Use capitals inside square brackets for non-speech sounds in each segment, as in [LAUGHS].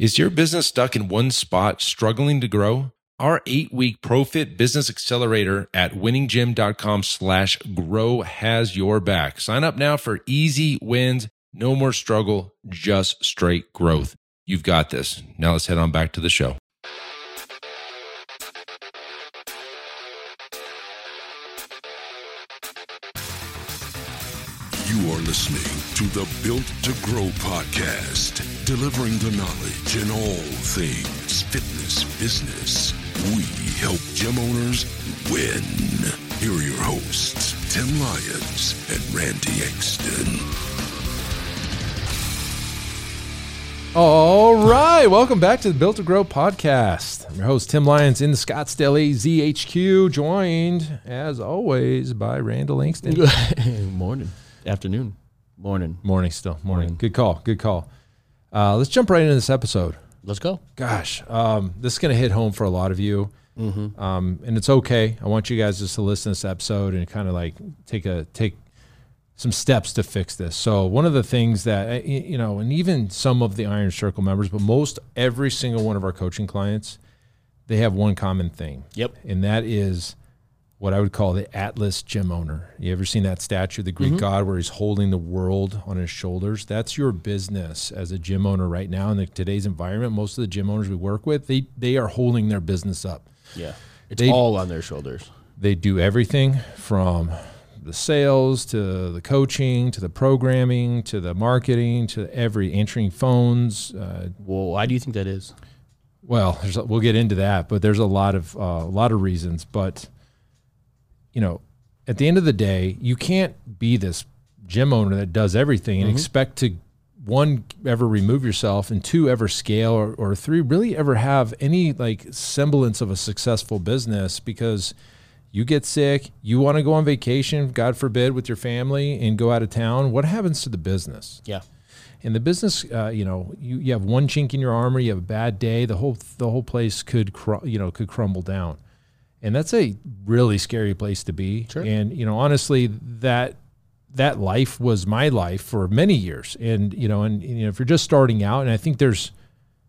Is your business stuck in one spot, struggling to grow? Our eight-week ProFit Business Accelerator at winninggym.com slash grow has your back. Sign up now for easy wins, no more struggle, just straight growth. You've got this. Now let's head on back to the show. You are listening to the Built to Grow podcast, delivering the knowledge in all things fitness business. We help gym owners win. Here are your hosts, Tim Lyons and Randy Exton. All right, welcome back to the Built to Grow podcast. I'm your host Tim Lyons in the Scottsdale AZHQ, joined as always by Randall Langston. Good [LAUGHS] morning, afternoon, morning. Morning still, morning. Morning. Good call, good call. Uh, let's jump right into this episode. Let's go. Gosh, um, this is going to hit home for a lot of you, um, and it's okay. I want you guys just to listen to this episode and kind of like take a take some steps to fix this. So one of the things that uh, you know, and even some of the Iron Circle members, but most every single one of our coaching clients, they have one common thing, Yep. and that is what I would call the Atlas gym owner. You ever seen that statue, of the Greek god, where he's holding the world on his shoulders? That's your business as a gym owner right now in the, today's environment. Most of the gym owners we work with, they they are holding their business up. Yeah, it's They- all on their shoulders. They do everything from the sales to the coaching to the programming to the marketing to every answering phones. Uh, Well, why do you think that is? well, there's, we'll get into that, but there's a lot of uh, a lot of reasons. But you know, at the end of the day, you can't be this gym owner that does everything and expect to one ever remove yourself and two ever scale or, or three really ever have any like semblance of a successful business because you get sick you want to go on vacation god forbid with your family and go out of town. What happens to the business? Yeah, And the business, uh, you know, you, you have one chink in your armor, you have a bad day, the whole the whole place could cr- you know could crumble down, and that's a really scary place to be. Sure. And you know, honestly, that that life was my life for many years, and you know, and you know, if you're just starting out, and I think there's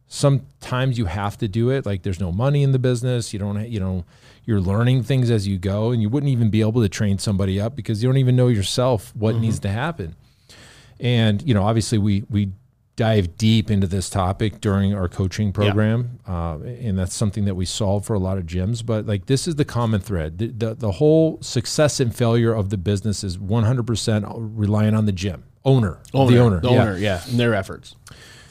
sometimes you have to do it. Like there's no money in the business, You don't, you know, you're learning things as you go, and you wouldn't even be able to train somebody up because you don't even know yourself what mm-hmm. needs to happen. And you know, obviously, we we dive deep into this topic during our coaching program, uh, and that's something that we solve for a lot of gyms. But like, this is the common thread: the the, the whole success and failure of the business is 100% relying on the gym owner, the owner, the yeah. owner, yeah, and their efforts.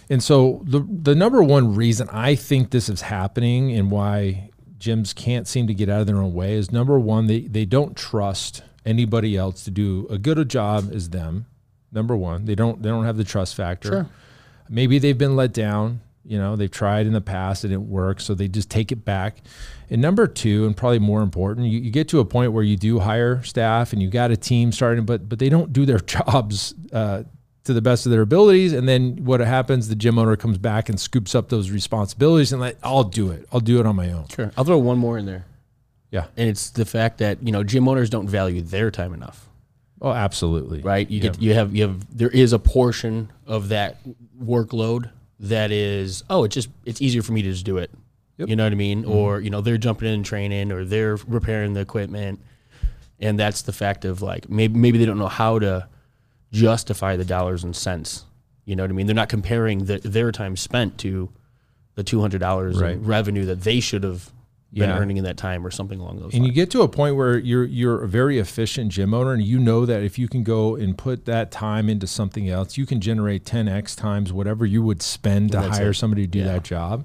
And so the the number one reason I think this is happening and why gyms can't seem to get out of their own way is number one, they they don't trust anybody else to do a good a job as them. Number one, they don't they don't have the trust factor. Sure. Maybe they've been let down. You know, they've tried in the past, it didn't work, so they just take it back. And number two, and probably more important, you, you get to a point where you do hire staff and you got a team starting, but but they don't do their [LAUGHS] jobs uh, to the best of their abilities. And then what happens? The gym owner comes back and scoops up those responsibilities and like, I'll do it. I'll do it on my own. Sure, I'll throw one more in there, Yeah. and it's the fact that you know gym owners don't value their time enough. Oh, absolutely. Right? You get you have you have there is a portion of that workload that is oh it's just it's easier for me to just do it. You know what I mean? Mm-hmm. Or you know they're jumping in and training, or they're repairing the equipment, and that's the fact of like maybe maybe they don't know how to justify the dollars and cents. You know what I mean? They're not comparing the, their time spent to the two hundred dollars Right. revenue that they should have been Yeah. earning in that time, or something along those lines. And you get to a point where you're you're a very efficient gym owner, and you know that if you can go and put that time into something else, you can generate 10x times whatever you would spend to hire it. somebody to do Yeah. that job.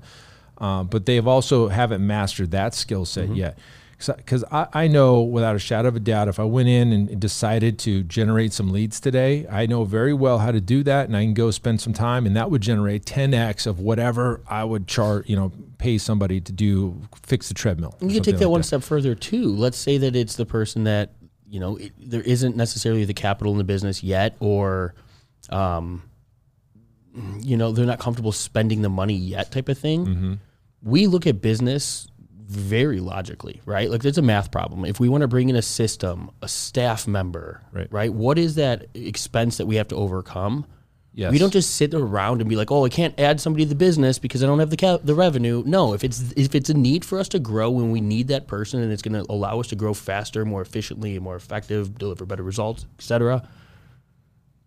Um, but they've also haven't mastered that skill set Mm-hmm. yet. Because I, I know without a shadow of a doubt, if I went in and decided to generate some leads today, I know very well how to do that, and I can go spend some time, and that would generate 10x of whatever I would chart, you know, pay somebody to do fix the treadmill. You can take that like one step further too. Let's say that it's the person that you know it, there isn't necessarily the capital in the business yet, or um, you know they're not comfortable spending the money yet, type of thing. Mm-hmm. We look at business very logically, right? Like there's a math problem. If we want to bring in a system, a staff member, Right. right? What is that expense that we have to overcome? Yes. We don't just sit around and be like, "Oh, I can't add somebody to the business because I don't have the ca- the revenue." No, if it's if it's a need for us to grow when we need that person and it's going to allow us to grow faster, more efficiently, more effective, deliver better results, etc.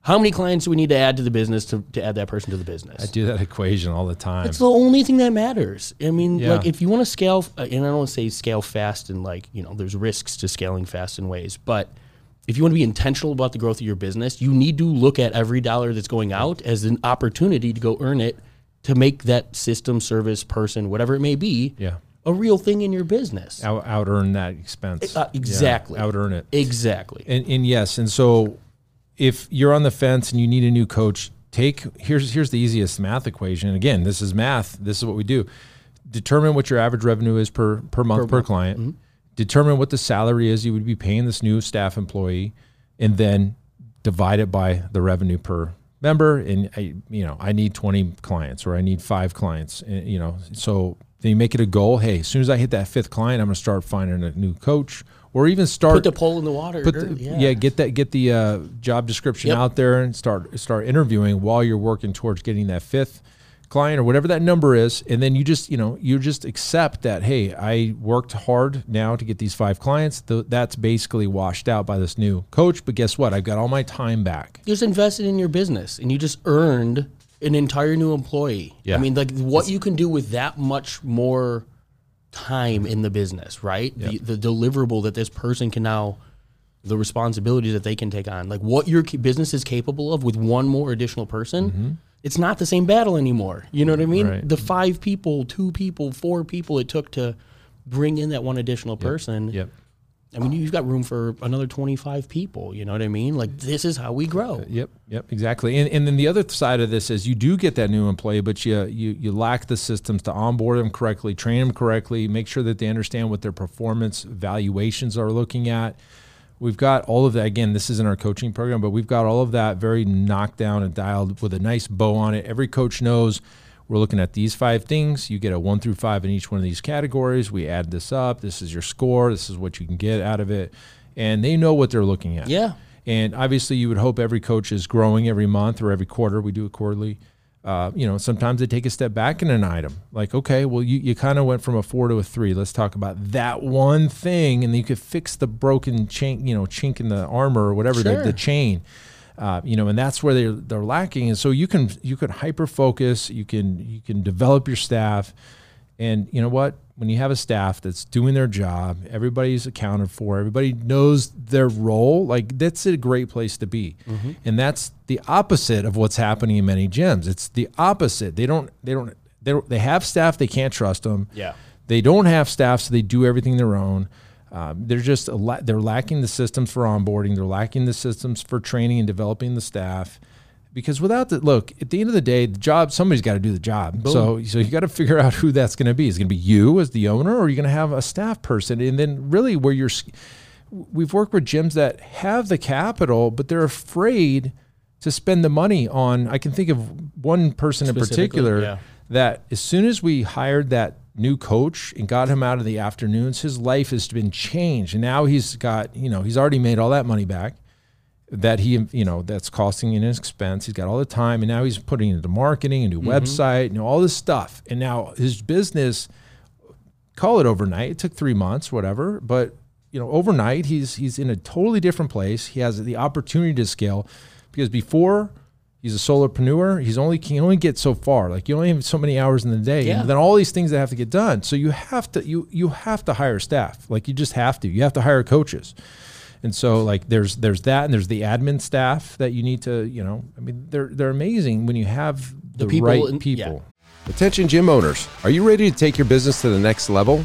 How many clients do we need to add to the business to, to add that person to the business? I do that equation all the time. It's the only thing that matters. I mean, Yeah. like if you want to scale, uh, and I don't want to say scale fast and like, you know, there's risks to scaling fast in ways, but if you want to be intentional about the growth of your business, you need to look at every dollar that's going out as an opportunity to go earn it to make that system, service, person, whatever it may be, Yeah. a real thing in your business. out, out earn that expense. Uh, exactly. Out earn it. Exactly. And, and yes, and so if you're on the fence and you need a new coach, take here's here's the easiest math equation. And again, this is math. This is what we do. Determine what your average revenue is per per month per, client. Mm-hmm. Determine what the salary is you would be paying this new staff employee, and then divide it by the revenue per member. And I, you know, I need 20 clients or I need five clients. And, you know, so then you make it a goal. Hey, as soon as I hit that fifth client, I'm going to start finding a new coach, or even start Put the pole in the water. the, yeah. get that get the uh, job description Yep. out there and start start interviewing while you're working towards getting that fifth client or whatever that number is and then you just you know you just accept that hey i worked hard now to get these five clients Th- that's basically washed out by this new coach but guess what i've got all my time back you just invested in your business and you just earned an entire new employee. Yeah. I mean, like what you can do with that much more time in the business, right? The, the deliverable that this person can now, the responsibilities that they can take on, like what your business is capable of with one more additional person. It's not the same battle anymore. You know what I mean? Mm-hmm. Right. The five people, two people, four people it took to bring in that one additional person. yep I mean, you've got room for another 25 people. You know what I mean? Like, this is how we grow. Uh, yep, yep, exactly. And and then the other side of this is you do get that new employee, but you you you lack the systems to onboard them correctly, train them correctly, make sure that they understand what their performance valuations are looking at. We've got all of that. Again, this isn't our coaching program, but we've got all of that very knocked down and dialed with a nice bow on it. Every coach knows we're looking at these five things. You get a one through five in each one of these categories. We add this up. This is your score. This is what you can get out of it. And they know what they're looking at. Yeah. And obviously, you would hope every coach is growing every month or every quarter. We do it quarterly. Uh, you know, sometimes they take a step back in an item. Like, okay, well, you, you kind of went from a four to a three. Let's talk about that one thing, and then you could fix the broken chain, you know, chink in the armor or whatever the, the chain. Uh, you know, and that's where they're they're lacking. And so you can you can hyper focus. You can you can develop your staff. And you know what? When you have a staff that's doing their job, everybody's accounted for, everybody knows their role, like that's a great place to be. And that's the opposite of what's happening in many gyms. It's the opposite. They don't they don't they don't, they have staff they can't trust them. Yeah. They don't have staff, so they do everything their own. Um, they're just a la- they're lacking the systems for onboarding. They're lacking the systems for training and developing the staff. Because without the look, at the end of the day, the job somebody's got to do the job. So so you got to figure out who that's going to be. Is going to be you as the owner, or are you going to have a staff person? And then really, where you're, we've worked with gyms that have the capital, but they're afraid to spend the money on. I can think of one person in particular yeah. that as soon as we hired that new coach and got him out of the afternoons, his life has been changed. And now he's got, you know, he's already made all that money back that he, you know, that's costing in his expense. He's got all the time. And now he's putting into marketing, a new mm-hmm. website, you know, all this stuff. And now his business, call it overnight. It took three months, whatever. But, you know, overnight he's he's in a totally different place. He has the opportunity to scale because before he's a solopreneur, he's only can only get so far. Like you only have so many hours in the day, Yeah. and then all these things that have to get done. So you have to you you have to hire staff. Like you just have to. You have to hire coaches. And so like there's there's that and there's the admin staff that you need to, you know, I mean they're they're amazing when you have the, people right in- people. Attention gym owners, are you ready to take your business to the next level?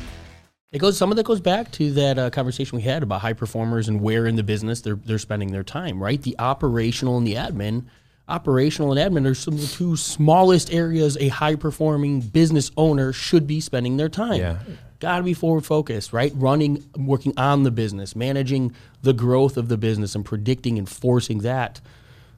It goes. Some of that goes back to that uh, conversation we had about high performers and where in the business they're they're spending their time. Right, the operational and the admin. operational and admin are some of the two smallest areas a high performing business owner should be spending their time. Yeah. Got to be forward focused, right? Running, working on the business, managing the growth of the business, and predicting and forcing that.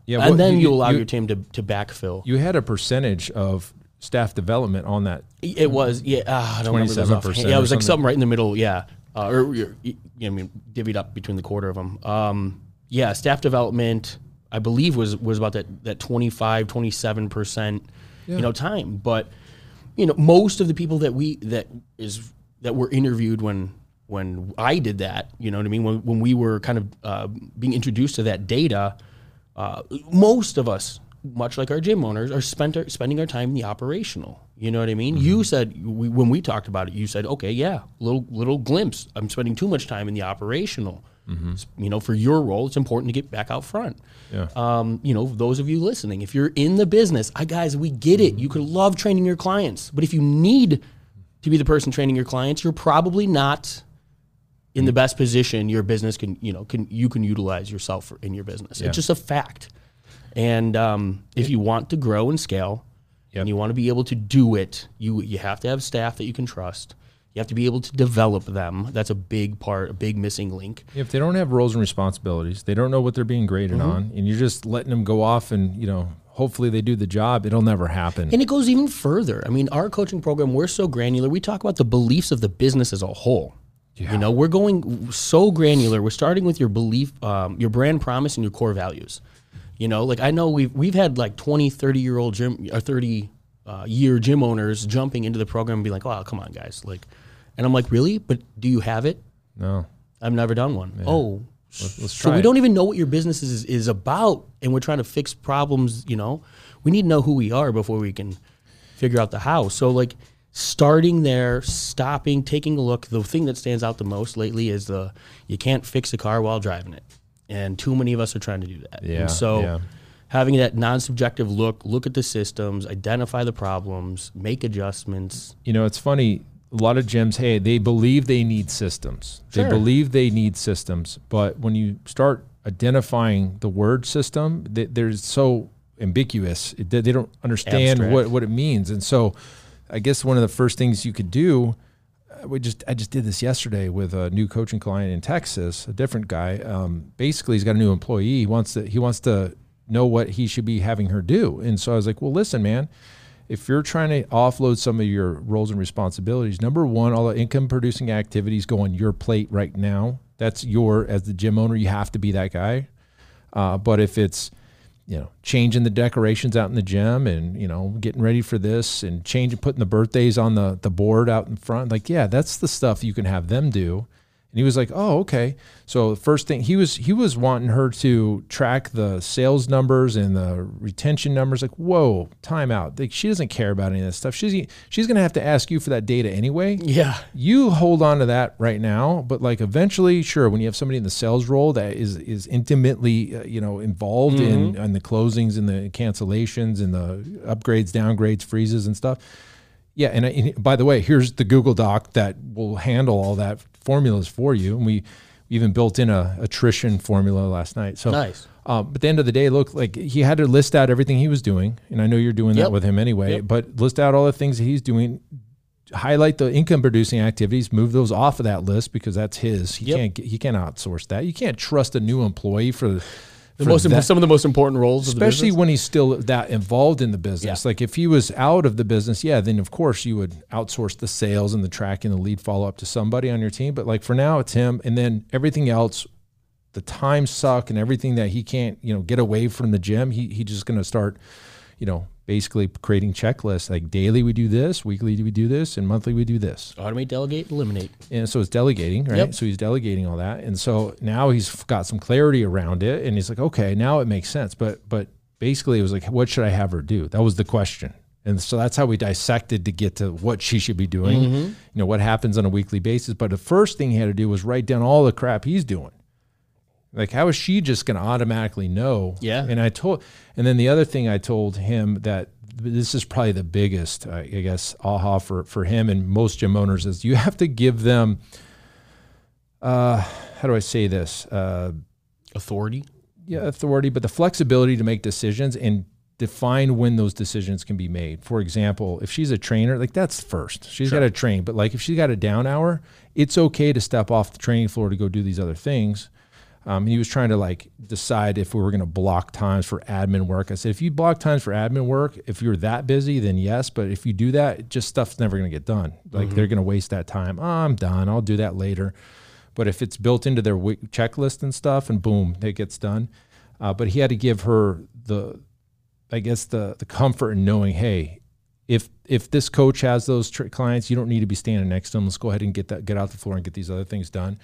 Yeah, and what- then you, you- allow you- your team to, to backfill. You had a percentage of staff development on that. It was yeah. Uh, I don't remember those 27% Yeah, it was like something. something right in the middle. Yeah, uh, or you know, I mean, divvied up between the quarter of them. Um, yeah, staff development, I believe was was about that that 25, 27 percent, you know, time. But you know, most of the people that we that is that were interviewed when when I did that, you know what I mean, when when we were kind of uh, being introduced to that data, uh, most of us, much like our gym owners, are spent our, spending our time in the operational. You know what I mean? You mm-hmm. said we, when we talked about it, you said, okay, yeah, little little glimpse. I'm spending too much time in the operational. Mm-hmm. S- You know, for your role, it's important to get back out front. Yeah. Um, you know, those of you listening, if you're in the business, I guys, we get it. You mm-hmm. could love training your clients, but if you need to be the person training your clients, you're probably not in the mm. best position your business can you know can you can utilize yourself for, in your business. Yeah. It's just a fact. And um, if you want to grow and scale, Yep. and you want to be able to do it, you you have to have staff that you can trust. You have to be able to develop them. That's a big part, a big missing link. If they don't have roles and responsibilities, they don't know what they're being graded Mm-hmm. on, and you're just letting them go off and you know, hopefully they do the job. It'll never happen. And it goes even further. I mean, our coaching program, we're so granular. We talk about the beliefs of the business as a whole. You know, we're going so granular. We're starting with your belief, um, your brand promise, and your core values. You know, like I know we've we've had like 20, 30 year old gym or 30 uh, year gym owners jumping into the program and be like, "Oh, come on, guys!" Like, and I'm like, "Really? But do you have it?" no, I've never done one. Oh, let's so try we it. don't even know what your business is is about, and we're trying to fix problems. You know, we need to know who we are before we can figure out the how. So like starting there, stopping, taking a look. The thing that stands out the most lately is the you can't fix a car while driving it, and too many of us are trying to do that. Yeah, And so. yeah. Having that non-subjective look, look at the systems, identify the problems, make adjustments. you know, it's funny. A lot of gyms, hey, they believe they need systems. Sure. They believe they need systems, but when you start identifying the word system, they, they're so ambiguous. They they don't understand Abstract. what what it means, and so I guess one of the first things you could do. We just I just did this yesterday with a new coaching client in Texas, a different guy. Um, basically, he's got a new employee. He wants to he wants to know what he should be having her do, and so I was like, well, listen, man if you're trying to offload some of your roles and responsibilities, number one, all the income producing activities go on your plate right now. That's your, as the gym owner, you have to be that guy. Uh, but if it's, you know, changing the decorations out in the gym and, you know, getting ready for this and changing, putting the birthdays on the, the board out in front, like, yeah, that's the stuff you can have them do. And he was like, "Oh, okay." So the first thing he was he was wanting her to track the sales numbers and the retention numbers. Like, whoa, time out. Like, she doesn't care about any of that stuff. She's she's gonna have to ask you for that data anyway. Yeah. You hold on to that right now, but like eventually, sure, when you have somebody in the sales role that is is intimately uh, you know involved in in the closings and the cancellations and the upgrades, downgrades, freezes and stuff. Yeah, and, I, and by the way, here's the Google Doc that will handle all that formulas for you, and we even built in a attrition formula last night. So Nice. Um, but at the end of the day, look like he had to list out everything he was doing, and I know you're doing Yep. that with him anyway. Yep. But list out all the things that he's doing. Highlight the income producing activities, move those off of that list because that's his. He Yep. can't he can't outsource that. You can't trust a new employee for The most that- some of the most important roles, especially when he's still that involved in the business. Yeah. Like if he was out of the business, yeah, then of course you would outsource the sales and the tracking, the lead follow up to somebody on your team. But like for now, it's him, and then everything else, the time suck and everything that he can't, you know, get away from the gym. He he just going to start, you know, basically creating checklists. Like daily we do this, weekly we do this, and monthly we do this automate, delegate, eliminate. and so it's delegating, right? Yep. So he's delegating all that, and so now he's got some clarity around it, and he's like, okay, now it makes sense. But but basically, it was like, what should I have her do? That was the question, and so that's how we dissected to get to what she should be doing. Mm-hmm. You know, what happens on a weekly basis. But the first thing he had to do was write down all the crap he's doing. Like, how is she just going to automatically know? Yeah. And I told, and then the other thing I told him that this is probably the biggest, I guess, aha for for him and most gym owners is you have to give them. Uh, how do I say this? Uh, Authority. yeah, authority, but the flexibility to make decisions and define when those decisions can be made. For example, if she's a trainer, like that's first. She's Sure. got to train, but like if she's got a down hour, it's okay to step off the training floor to go do these other things. Um, he was trying to like decide if we were going to block times for admin work. I said, if you block times for admin work, if you're that busy, then yes. But if you do that, just stuff's never going to get done. Like they're going to waste that time. Oh, I'm done. I'll do that later. But if it's built into their wi- checklist and stuff, and boom, it gets done. Uh, but he had to give her the, I guess the the comfort in knowing, hey, if if this coach has those clients, you don't need to be standing next to them. Let's go ahead and get that get out the floor and get these other things done.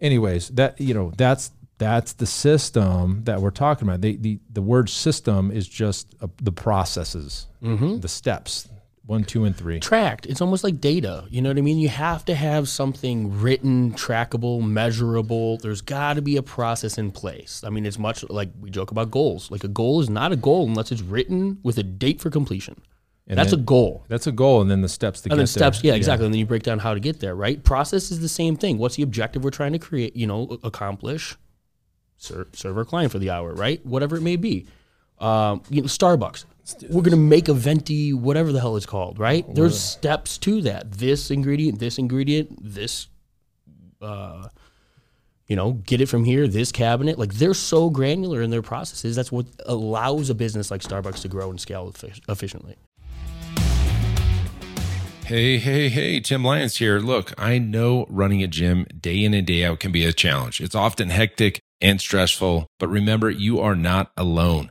Anyways, that you know that's that's the system that we're talking about. The the, the word system is just uh the processes, the steps, one, two, and three. tracked. It's almost like data. You know what I mean? You have to have something written, trackable, measurable. There's got to be a process in place. I mean, it's much like we joke about goals. Like a goal is not a goal unless it's written with a date for completion. And That's then- a goal. That's a goal, and then the steps to And get then steps, there. yeah, exactly. And then you break down how to get there, right? Process is the same thing. What's the objective we're trying to create, you know, accomplish? Serve, serve our client for the hour, right? Whatever it may be. Um, you know, Starbucks. We're gonna make a venti, whatever the hell it's called, right? There's steps to that. This ingredient, this ingredient, this, uh, you know, get it from here. This cabinet, like they're so granular in their processes. That's what allows a business like Starbucks to grow and scale efficiently. Hey, hey, hey, Tim Lyons here. Look, I know running a gym day in and day out can be a challenge. It's often hectic and stressful, but remember, you are not alone.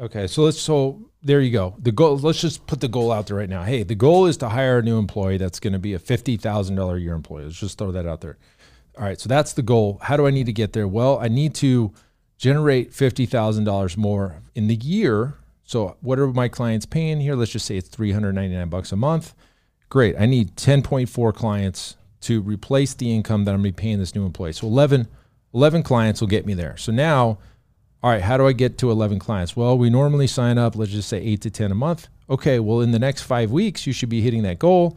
Okay, so let's so there you go. The goal. Let's just put the goal out there right now. Hey, the goal is to hire a new employee that's going to be a fifty thousand dollar a year employee. Let's just throw that out there. All right, so that's the goal. How do I need to get there? Well, I need to generate fifty thousand dollars more in the year. So what are my clients paying here? Let's just say it's three hundred ninety nine bucks a month. Great. I need ten point four clients to replace the income that I'm going to be paying this new employee. So 11, 11 clients will get me there. So now all right, how do I get to 11 clients? Well, we normally sign up, let's just say eight to 10 a month. Okay, well, in the next five weeks, you should be hitting that goal.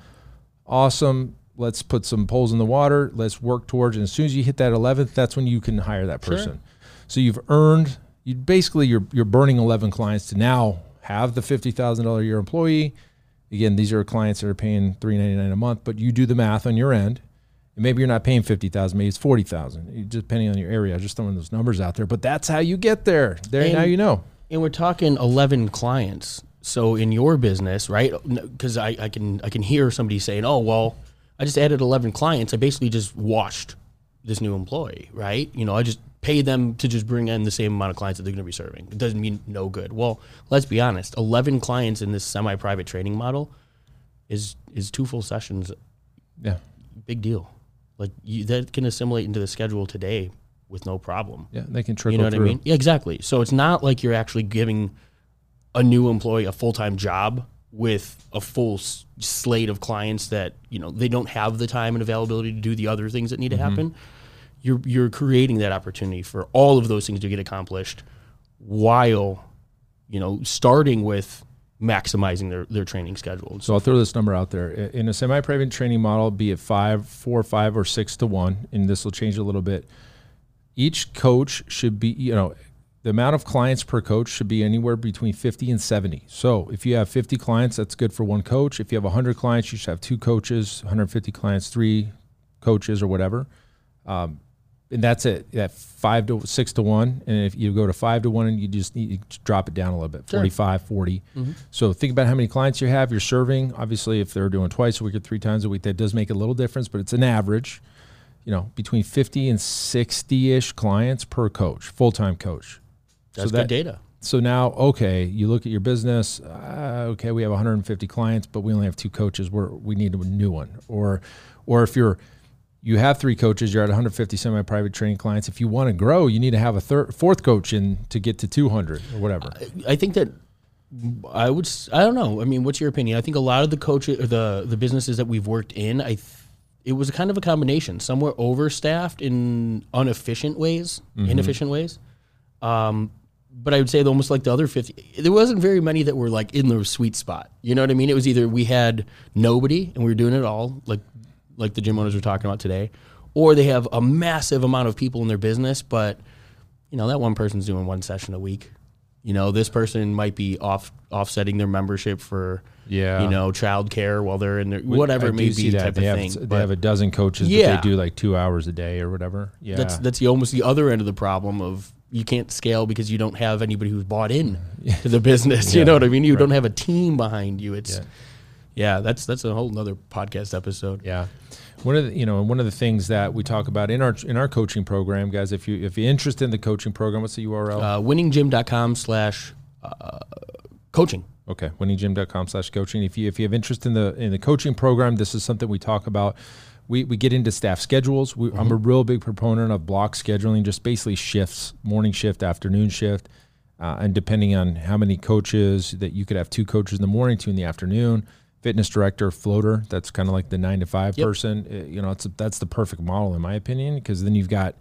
Awesome. Let's put some poles in the water. Let's work towards it. And as soon as you hit that 11th, that's when you can hire that person. Sure. So you've earned, you basically, you're, you're burning 11 clients to now have the $50,000 a year employee. Again, these are clients that are paying 399 a month, but you do the math on your end. And maybe you're not paying fifty thousand, maybe it's forty thousand, just depending on your area. i Just throwing those numbers out there, but that's how you get there. There And- now you know. And we're talking 11 clients. So in your business, right? Because I, I can I can hear somebody saying, "Oh, well, I just added 11 clients. I basically just washed this new employee, right? You know, I just pay them to just bring in the same amount of clients that they're going to be serving. It doesn't mean no good. Well, let's be honest. 11 clients in this semi-private training model is is two full sessions. Yeah, Big deal. Like you, that can assimilate into the schedule today with no problem. yeah, they can trickle You know what through. I mean? Yeah, exactly. So it's not like you're actually giving a new employee a full time job with a full s- slate of clients that you know they don't have the time and availability to do the other things that need to mm-hmm. happen. You're you're creating that opportunity for all of those things to get accomplished, while you know starting with maximizing their their training schedules. So I'll throw this number out there. In a semi-private training model, be it five, four, five, or six to one, and this will change a little bit. Each coach should be, you know, the amount of clients per coach should be anywhere between 50 and 70. So if you have 50 clients, that's good for one coach. If you have 100 clients, you should have two coaches, 150 clients, three coaches or whatever. Um, and that's it. That five to six to one. And if you go to five to one, and you just need to drop it down a little bit, 45, 40. So think about how many clients you have. You're serving. Obviously, if they're doing twice a week or three times a week, that does make a little difference, but it's an average. You know, between 50 and 60 ish clients per coach, full time coach. That's so that- good data. So now, okay, you look at your business. Uh, okay, we have 150 clients, but we only have two coaches. We're, we need a new one. Or, or if you're you have three coaches, you're at 150 semi-private training clients. If you want to grow, you need to have a third, fourth coach in to get to 200 or whatever. I think that I would. I don't know. I mean, what's your opinion? I think a lot of the coaches, or the the businesses that we've worked in, I, th- it was kind of a combination. Some were overstaffed in inefficient ways, inefficient ways. Um, but I would say almost like the other fifty, there wasn't very many that were like in the sweet spot. You know what I mean? It was either we had nobody and we were doing it all, like like the gym owners were talking about today, or they have a massive amount of people in their business, but you know that one person's doing one session a week. You know, this person might be off offsetting their membership for Yeah. you know childcare while they're in their whatever I it may be type they of have, thing. They But have a dozen coaches, Yeah. but they do like two hours a day or whatever. Yeah, that's that's the almost the other end of the problem of you can't scale because you don't have anybody who's bought in to the business. [LAUGHS] You know what I mean? You don't have a team behind you. It's Yeah. Yeah, that's that's a whole nother podcast episode. Yeah. One of the, you know, one of the things that we talk about in our in our coaching program, guys, if you if you're interested in the coaching program, what's the URL? Uh, winninggym.com slash uh, coaching. Okay, winninggym.com slash coaching. If you if you have interest in the in the coaching program, this is something we talk about. We, we get into staff schedules. We, I'm a real big proponent of block scheduling, just basically shifts, morning shift, afternoon shift, uh, and depending on how many coaches that you could have two coaches in the morning, two in the afternoon. Fitness director, floater. That's kind of like the nine to five Yep. person. Uh, You know, it's that's the perfect model in my opinion because then you've got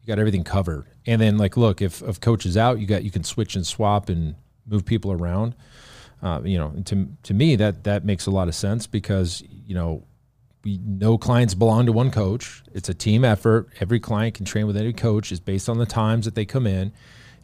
you got everything covered. And then like, look, if if coach is out, you got you can switch and swap and move people around. Uh, you know, and to to me that that makes a lot of sense because you know we no clients belong to one coach. It's a team effort. Every client can train with any coach. is based on the times that they come in.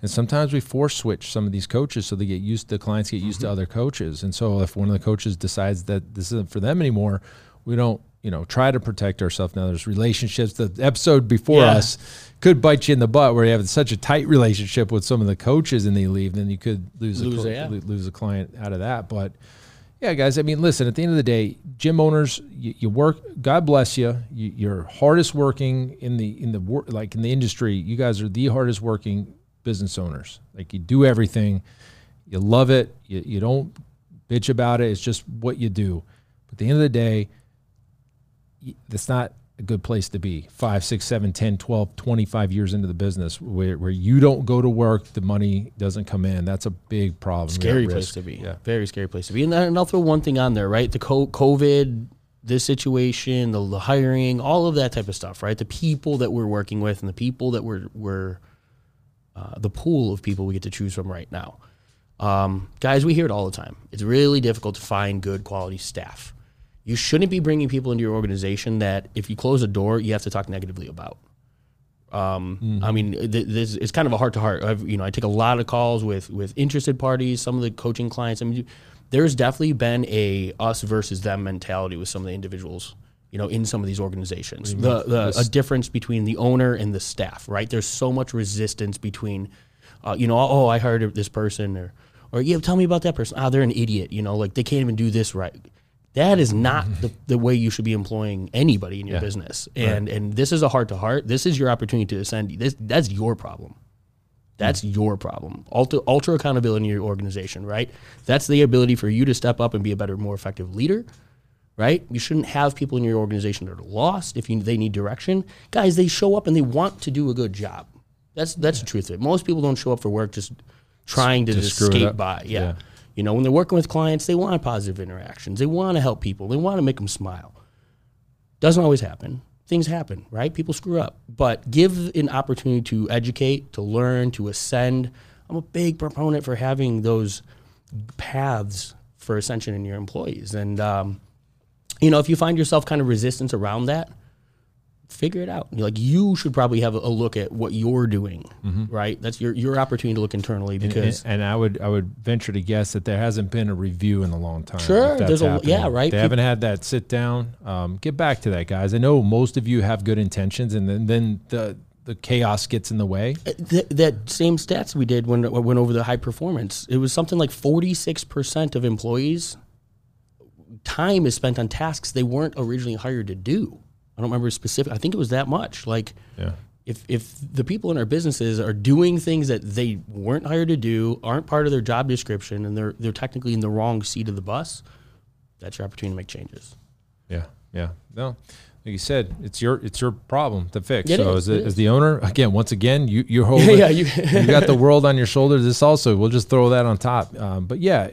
And sometimes we force switch some of these coaches so they get used the clients get used to mm-hmm. other coaches. And so if one of the coaches decides that this isn't for them anymore, we don't, you know, try to protect ourselves. Now there's relationships. The episode before Yeah. us could bite you in the butt where you have such a tight relationship with some of the coaches and they leave, then you could lose a, Lose it, yeah. lose a client out of that. But yeah, guys. I mean, listen. At the end of the day, gym owners, you, you work. God bless you. you. You're hardest working in the in the like in the industry. You guys are the hardest working business owners. Like you do everything. You love it. You, you don't bitch about it. It's just what you do. But at the end of the day, that's not a good place to be. Five, six, seven, 10, 12, 25 years into the business where, where you don't go to work, the money doesn't come in. That's a big problem. Scary place risk. to be. Yeah. Very scary place to be. And, and I'll throw one thing on there, right? The COVID, this situation, the, the hiring, all of that type of stuff, right? The people that we're working with and the people that we're, we're uh, the pool of people we get to choose from right now. Um, guys, we hear it all the time. It's really difficult to find good quality staff. You shouldn't be bringing people into your organization that if you close a door, you have to talk negatively about. Um, I mean, th- this it's kind of a heart to heart. You know I take a lot of calls with with interested parties, some of the coaching clients. I mean, there's definitely been a us versus them mentality with some of the individuals. You know, in some of these organizations, the, the a difference between the owner and the staff. Right, there's so much resistance between, uh, you know, oh I hired this person or or yeah, tell me about that person. Ah, they're an idiot. You know, like they can't even do this right. That is not the, [LAUGHS] the way you should be employing anybody in your business. And and this is a heart to heart. This is your opportunity to ascend. This that's your problem. That's your problem. Ultra, ultra accountability in your organization, right? That's the ability for you to step up and be a better, more effective leader, right? You shouldn't have people in your organization that are lost if you, they need direction. Guys, they show up and they want to do a good job. That's that's the truth of it. Most people don't show up for work just trying to To just skate by. Yeah. Yeah. You know, when they're working with clients, they want positive interactions. They want to help people. They want to make them smile. Doesn't always happen. Things happen, right? People screw up. But give an opportunity to educate, to learn, to ascend. I'm a big proponent for having those paths for ascension in your employees. And, um, you know, if you find yourself kind of resistance around that, figure it out. Like you should probably have a, look at what you're doing, right? That's your your opportunity to look internally because and, and I would I would venture to guess that there hasn't been a review in a long time. Sure, there's a- yeah, right. They haven't had that sit down. Um, get back to that, guys. I know most of you have good intentions, and then then the the chaos gets in the way. Th- that same stats we did when we went over the high performance, it was something like 46% of employees time is spent on tasks they weren't originally hired to do. I don't remember specific. I think it was that much. Like Yeah. if if the people in our businesses are doing things that they weren't hired to do, aren't part of their job description and they're they're technically in the wrong seat of the bus, that's your opportunity to make changes. Yeah, yeah. No, like you said, it's your it's your problem to fix. It so is, as, as the owner, again, once again, you you [LAUGHS] hold Yeah, it. you- you got the [LAUGHS] world on your shoulders. This also, we'll just throw that on top. Um, but yeah,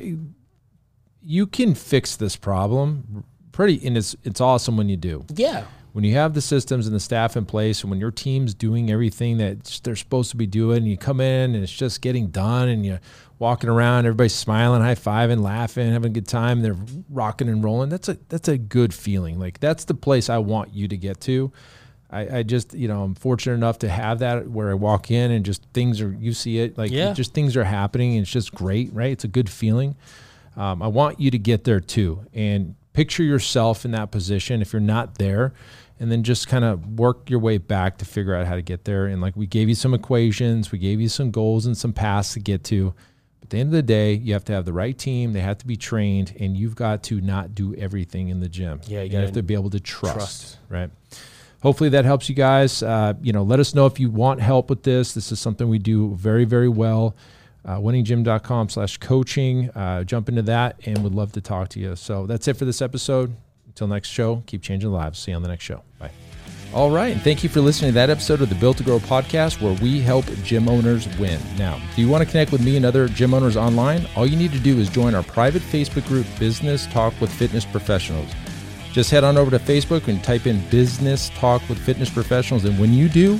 you can fix this problem pretty, and it's it's awesome when you do. Yeah. When you have the systems and the staff in place, and when your team's doing everything that they're supposed to be doing, and you come in and it's just getting done, and you're walking around, everybody's smiling, high fiving, laughing, having a good time, they're rocking and rolling. That's a that's a good feeling. Like that's the place I want you to get to. I, I just, you know, I'm fortunate enough to have that where I walk in and just things are, you see it, like Yeah. just things are happening. And it's just great, right? It's a good feeling. Um, I want you to get there too and picture yourself in that position if you're not there and then just kind of work your way back to figure out how to get there. And like we gave you some equations, we gave you some goals and some paths to get to. But at the end of the day, you have to have the right team, they have to be trained, and you've got to not do everything in the gym. Yeah, you you have to be able to trust, trust. right? hopefully that helps you guys. Uh, you know, let us know if you want help with this. This is something we do very, very well. Uh, winninggym.com slash coaching. Uh, jump into that and would love to talk to you. So that's it for this episode. Until next show, keep changing lives. See you on the next show. Bye. All right. And thank you for listening to that episode of the Built to Grow podcast where we help gym owners win. Now, do you want to connect with me and other gym owners online? All you need to do is join our private Facebook group, Business Talk with Fitness Professionals. Just head on over to Facebook and type in Business Talk with Fitness Professionals. And when you do,